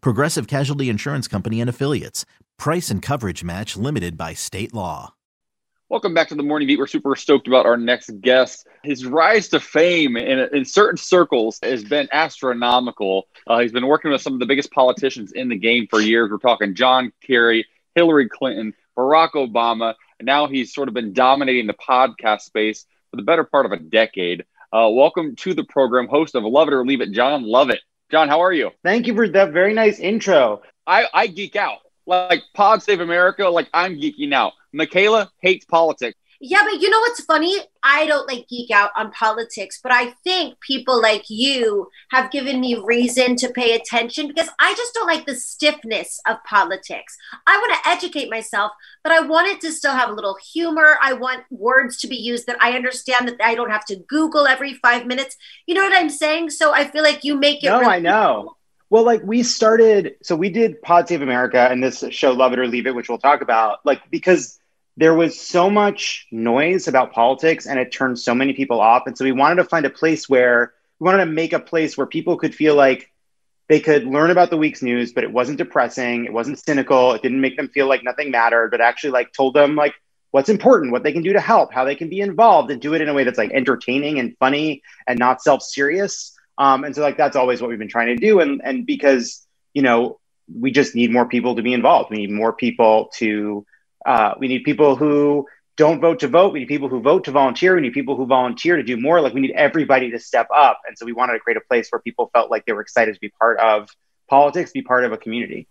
Progressive Casualty Insurance Company and Affiliates. Price and coverage match limited by state law. Welcome back to the Morning Beat. We're super stoked about our next guest. His rise to fame in, in certain circles has been astronomical. Uh, he's been working with some of the biggest politicians in the game for years. We're talking John Kerry, Hillary Clinton, Barack Obama, and now he's sort of been dominating the podcast space for the better part of a decade. Uh, welcome to the program, host of Love It or Leave It, Jon Lovett. Jon, how are you? Thank you for that very nice intro. I, I geek out. Like Pod Save America, like I'm geeking out. Michaela hates politics. Yeah, but you know what's funny? I don't like geek out on politics, but I think people like you have given me reason to pay attention because I just don't like the stiffness of politics. I want to educate myself, but I want it to still have a little humor. I want words to be used that I understand that I don't have to Google every five minutes. You know what I'm saying? So I feel like you make it. No, really I know. Well, like we started, so we did Pod Save America and this show, Love It or Leave It, which we'll talk about, like because there was so much noise about politics and it turned so many people off. And so we wanted to find a place where we wanted to make a place where people could feel like they could learn about the week's news, but it wasn't depressing, it wasn't cynical, it didn't make them feel like nothing mattered, but actually like told them like what's important, what they can do to help, how they can be involved, and do it in a way that's like entertaining and funny and not self-serious. Um, and so like that's always what we've been trying to do. And and because you know we just need more people to be involved. We need more people to uh, we need people who don't vote to vote. We need people who vote to volunteer. We need people who volunteer to do more. Like we need everybody to step up. And so we wanted to create a place where people felt like they were excited to be part of politics, be part of a community.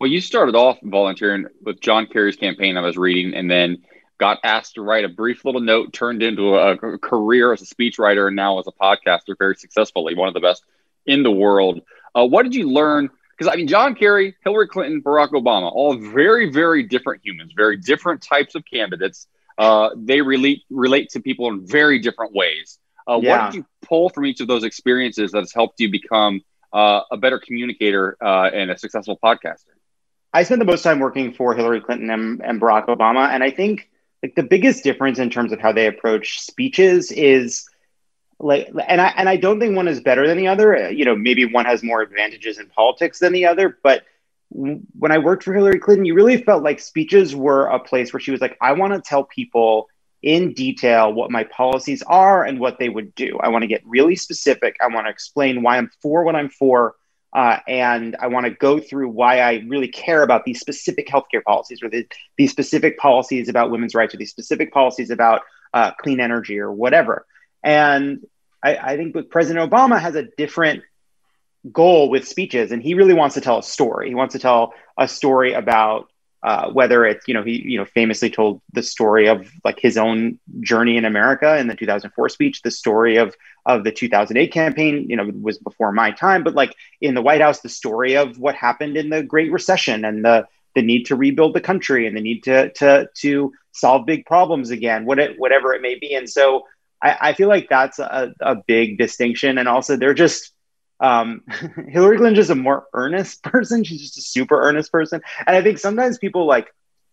Well, you started off volunteering with John Kerry's campaign I was reading, and then got asked to write a brief little note, turned into a, career as a speechwriter, and now as a podcaster very successfully, one of the best in the world. Uh, what did you learn because I mean, John Kerry, Hillary Clinton, Barack Obama, all very, very different humans, very different types of candidates. Uh, they relate relate to people in very different ways. Uh, yeah. What did you pull from each of those experiences that has helped you become uh, a better communicator uh, and a successful podcaster? I spent the most time working for Hillary Clinton and, and Barack Obama, and I think like the biggest difference in terms of how they approach speeches is like and i and i don't think one is better than the other. You know maybe one has more advantages in politics than the other but when i worked for hillary clinton you really felt like speeches were a place where she was like i want to tell people in detail what my policies are and what they would do. I want to get really specific. I want to explain why i'm for what i'm for uh, and I want to go through why I really care about these specific healthcare policies or the, these specific policies about women's rights or these specific policies about uh, clean energy or whatever. And I, I think President Obama has a different goal with speeches, and he really wants to tell a story. He wants to tell a story about uh, whether it's you know he you know famously told the story of like his own journey in America in the 2004 speech, the story of of the 2008 campaign. You know was before my time, but like in the White House, the story of what happened in the Great Recession and the the need to rebuild the country and the need to to to solve big problems again, what it, whatever it may be. And so I, I feel like that's a, a big distinction. And also, they're just um, Hillary Clinton is a more earnest person. She's just a super earnest person. And I think sometimes people like,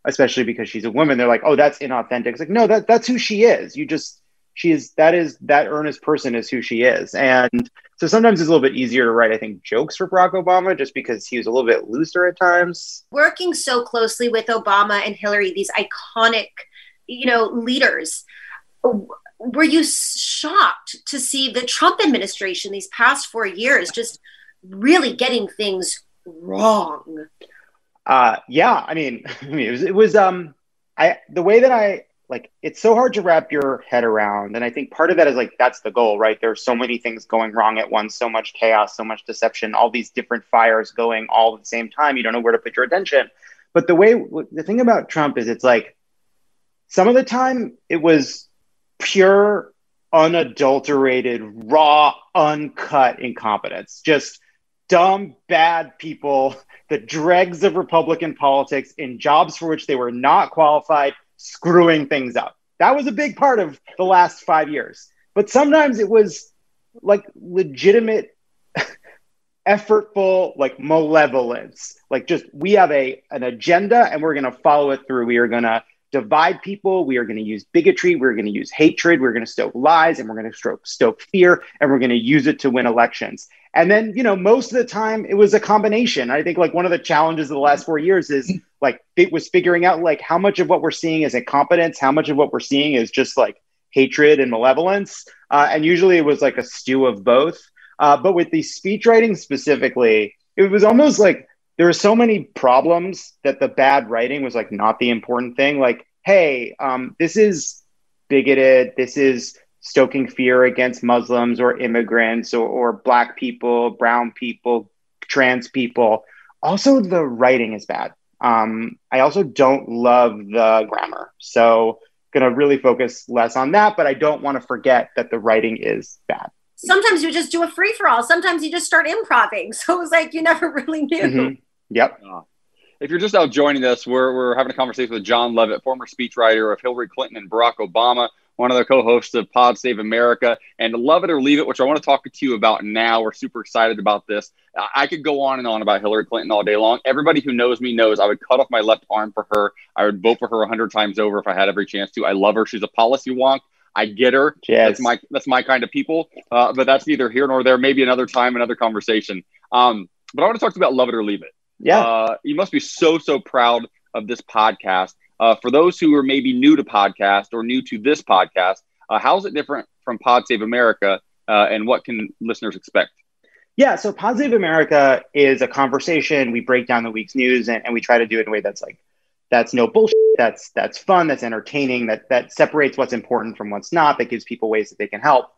especially because she's a woman, they're like, oh, that's inauthentic. It's like, no, that that's who she is. You just she is that is that earnest person is who she is. And so sometimes it's a little bit easier to write, I think, jokes for Barack Obama just because he was a little bit looser at times. Working so closely with Obama and Hillary, these iconic, you know, leaders were you shocked to see the Trump administration these past four years just really getting things wrong? Uh, yeah, I mean, I mean, it was, it was, um, I, the way that I, like, it's so hard to wrap your head around. And I think part of that is like, that's the goal, right? There's so many things going wrong at once, so much chaos, so much deception, all these different fires going all at the same time. You don't know where to put your attention. But the way, the thing about Trump is it's like, some of the time it was pure, unadulterated, raw, uncut incompetence. Just dumb, bad people, the dregs of Republican politics in jobs for which they were not qualified, screwing things up. That was a big part of the last five years. But sometimes it was like legitimate, effortful, like malevolence. Like just we have a an agenda and we're to follow it through. We are to divide people. We are going to use bigotry. We're going to use hatred. We're going to stoke lies and we're going to stoke, stoke fear and we're going to use it to win elections. And then, you know, most of the time it was a combination. I think like one of the challenges of the last four years is like it was figuring out like how much of what we're seeing is incompetence, how much of what we're seeing is just like hatred and malevolence. Uh, and usually it was like a stew of both. Uh, but with the speech writing specifically, it was almost like there were so many problems that the bad writing was like not the important thing. Like, hey, um, this is bigoted. This is stoking fear against Muslims or immigrants or, or black people, brown people, trans people. Also, the writing is bad. Um, I also don't love the grammar. So, going to really focus less on that, but I don't want to forget that the writing is bad. Sometimes you just do a free for all. Sometimes you just start improving. So it was like you never really knew. Mm-hmm. Yep. Uh, if you're just now joining us, we're, we're having a conversation with Jon Lovett, former speechwriter of Hillary Clinton and Barack Obama one of the co-hosts of Pod Save America, and Love It or Leave It, which I want to talk to you about now. We're super excited about this. I could go on and on about Hillary Clinton all day long. Everybody who knows me knows I would cut off my left arm for her. I would vote for her a hundred times over if I had every chance to. I love her. She's a policy wonk. I get her. Yes. That's my that's my kind of people. Uh, but that's neither here nor there. Maybe another time, another conversation. Um, but I want to talk to you about Love It or Leave It. Yeah. Uh, you must be so so proud of this podcast. Uh, for those who are maybe new to podcast or new to this podcast, uh, how is it different from Pod Save America, uh, and what can listeners expect? Yeah, so Pod Save America is a conversation. We break down the week's news, and, and we try to do it in a way that's like that's no bullshit. That's that's fun. That's entertaining. That that separates what's important from what's not. That gives people ways that they can help.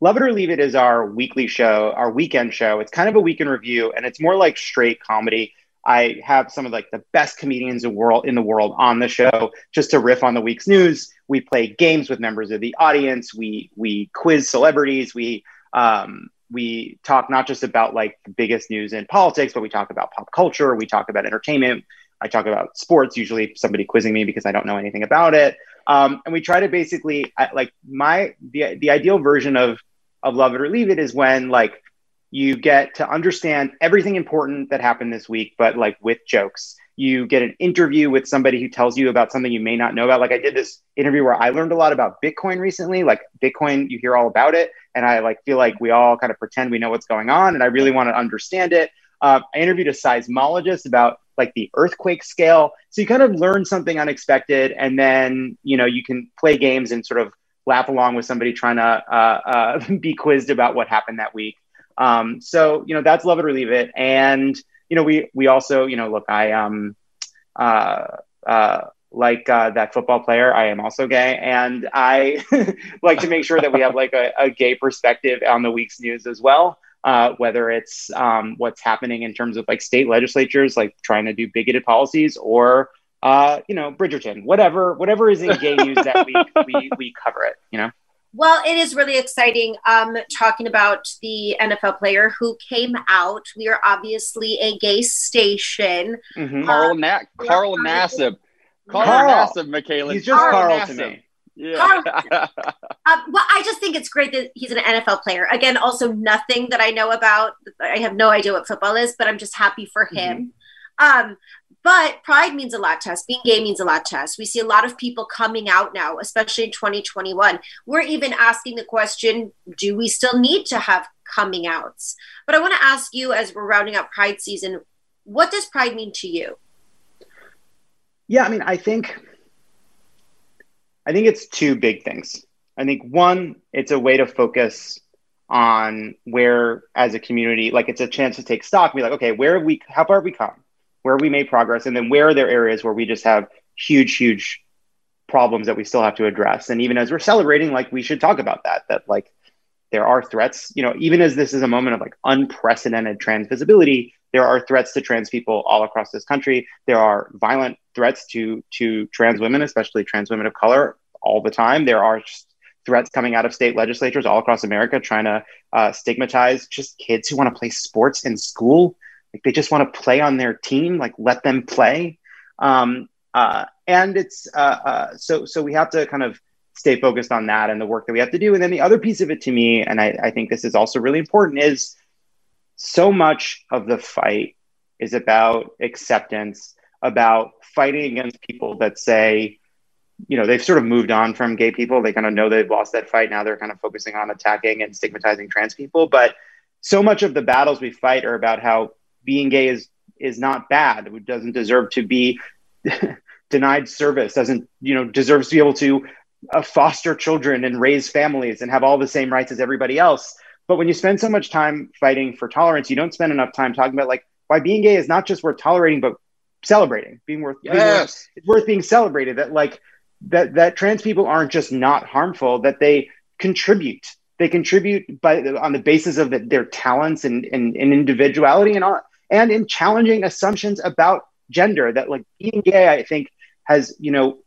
Love It or Leave It is our weekly show, our weekend show. It's kind of a weekend review, and it's more like straight comedy. I have some of like the best comedians in world in the world on the show just to riff on the week's news. We play games with members of the audience. We we quiz celebrities. We um, we talk not just about like the biggest news in politics, but we talk about pop culture. We talk about entertainment. I talk about sports. Usually, somebody quizzing me because I don't know anything about it. Um, and we try to basically like my the the ideal version of of love it or leave it is when like you get to understand everything important that happened this week, but like with jokes. You get an interview with somebody who tells you about something you may not know about. Like I did this interview where I learned a lot about Bitcoin recently. Like Bitcoin, you hear all about it, and I like feel like we all kind of pretend we know what's going on, and I really want to understand it. Uh, I interviewed a seismologist about like the earthquake scale, so you kind of learn something unexpected, and then you know you can play games and sort of laugh along with somebody trying to uh, uh, be quizzed about what happened that week. Um, so you know that's love it or leave it. And you know we we also you know look I um uh, uh, like uh, that football player I am also gay, and I like to make sure that we have like a, a gay perspective on the week's news as well. Uh, whether it's um, what's happening in terms of like state legislatures like trying to do bigoted policies or uh, you know Bridgerton, whatever whatever is in gay news that week, we we cover it. You know. Well, it is really exciting um, talking about the NFL player who came out. We are obviously a gay station. Mm-hmm. Carl, Na- Carl Nassib. Carl, Carl. Nassib, Michaela. He's just Carl, Carl, to me. Yeah. Carl. Uh, well, I just think it's great that he's an NFL player. Again, also nothing that I know about. I have no idea what football is, but I'm just happy for him. Um, but pride means a lot to us. Being gay means a lot to us. We see a lot of people coming out now, especially in 2021. We're even asking the question do we still need to have coming outs? But I want to ask you, as we're rounding up Pride season, what does pride mean to you? Yeah, I mean, I think I think it's two big things. I think one, it's a way to focus on where as a community, like it's a chance to take stock, be like, okay, where have we how far have we come? where have we made progress, and then where are there areas where we just have huge, huge problems that we still have to address. And even as we're celebrating, like we should talk about that. That like there are threats, you know, even as this is a moment of like unprecedented trans visibility, there are threats to trans people all across this country. There are violent threats to to trans women, especially trans women of color, all the time. There are threats coming out of state legislatures all across America trying to uh, stigmatize just kids who want to play sports in school. Like they just want to play on their team, like let them play. Um, uh, and it's uh, uh, so so we have to kind of stay focused on that and the work that we have to do. And then the other piece of it to me, and I, I think this is also really important, is so much of the fight is about acceptance, about fighting against people that say, you know, they've sort of moved on from gay people. They kind of know they've lost that fight. Now they're kind of focusing on attacking and stigmatizing trans people. But so much of the battles we fight are about how being gay is is not bad. It doesn't deserve to be denied service. Doesn't you know deserves to be able to uh, foster children and raise families and have all the same rights as everybody else. But when you spend so much time fighting for tolerance, you don't spend enough time talking about like why being gay is not just worth tolerating, but celebrating. Being worth, yes. being worth it's worth being celebrated. That like that that trans people aren't just not harmful, that they contribute. They contribute by on the basis of the, their talents and, and, and individuality and all, and in challenging assumptions about gender. That like being gay, I think, has you know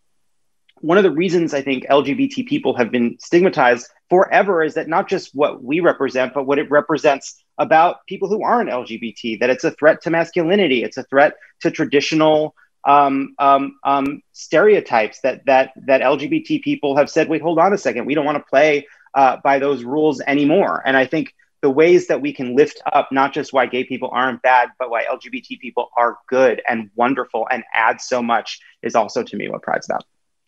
one of the reasons I think LGBT people have been stigmatized forever is that not just what we represent, but what it represents about people who aren't LGBT, that it's a threat to masculinity, it's a threat to traditional um, um, um, stereotypes that that that LGBT people have said, wait, hold on a second, we don't want to play uh, by those rules anymore. And I think the ways that we can lift up not just why gay people aren't bad, but why LGBT people are good and wonderful and add so much is also to me what Pride's about.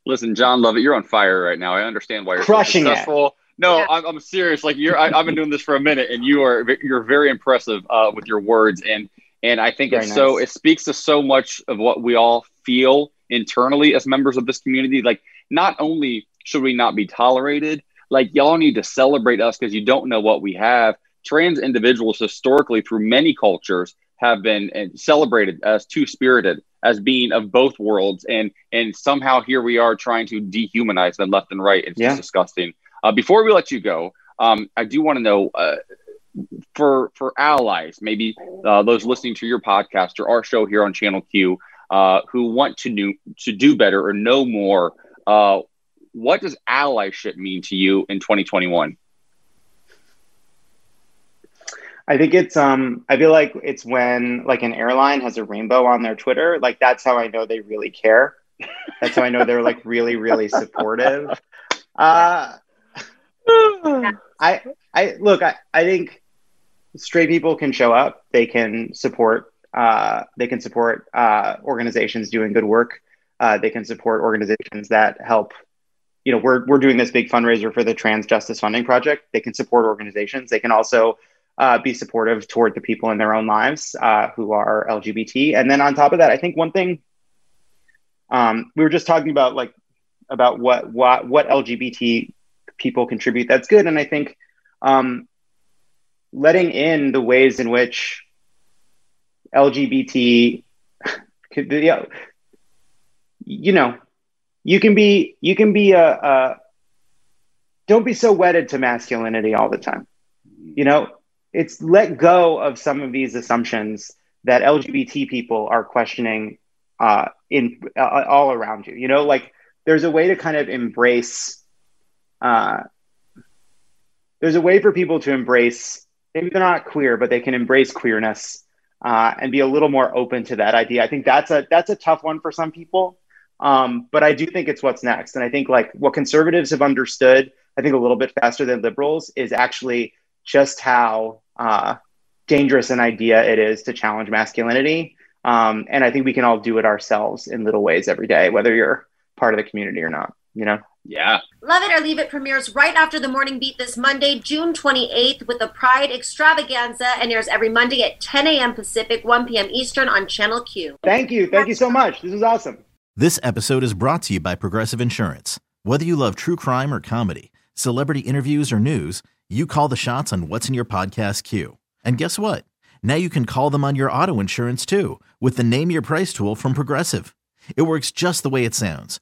Listen, Jon Lovett, you're on fire right now. I understand why you're crushing so successful. It. No, yeah. I'm, I'm, serious. Like you're, I, have been doing this for a minute, and you are you're very impressive uh, with your words, and and I think very it's nice. so. It speaks to so much of what we all feel internally as members of this community. Like, not only should we not be tolerated, like y'all need to celebrate us because you don't know what we have. Trans individuals historically through many cultures have been celebrated as two spirited as being of both worlds and and somehow here we are trying to dehumanize them left and right it's yeah. just disgusting uh, before we let you go um, i do want to know uh, for for allies maybe uh, those listening to your podcast or our show here on channel q uh, who want to do to do better or know more uh, what does allyship mean to you in 2021 I think it's um I feel like it's when like an airline has a rainbow on their Twitter, like that's how I know they really care. That's how I know they're like really really supportive. Uh I I look, I, I think straight people can show up, they can support uh they can support uh organizations doing good work. Uh they can support organizations that help you know, we're we're doing this big fundraiser for the Trans Justice Funding Project. They can support organizations. They can also uh, be supportive toward the people in their own lives uh, who are LGBT. And then on top of that, I think one thing um, we were just talking about, like about what what what LGBT people contribute. That's good, and I think um, letting in the ways in which LGBT you know, you can be you can be a, a don't be so wedded to masculinity all the time. You know, it's let go of some of these assumptions that LGBT people are questioning uh, in uh, all around you. You know, like there's a way to kind of embrace. Uh, there's a way for people to embrace. Maybe they're not queer, but they can embrace queerness uh, and be a little more open to that idea. I think that's a that's a tough one for some people, um, but I do think it's what's next. And I think like what conservatives have understood, I think a little bit faster than liberals, is actually just how uh, dangerous an idea it is to challenge masculinity. Um, and I think we can all do it ourselves in little ways every day, whether you're part of the community or not, you know? Yeah. Love It or Leave It premieres right after the morning beat this Monday, June 28th, with the Pride Extravaganza and airs every Monday at 10 a.m. Pacific, 1 p.m. Eastern on Channel Q. Thank you. Thank you so much. This is awesome. This episode is brought to you by Progressive Insurance. Whether you love true crime or comedy, celebrity interviews or news, you call the shots on what's in your podcast queue. And guess what? Now you can call them on your auto insurance too with the Name Your Price tool from Progressive. It works just the way it sounds.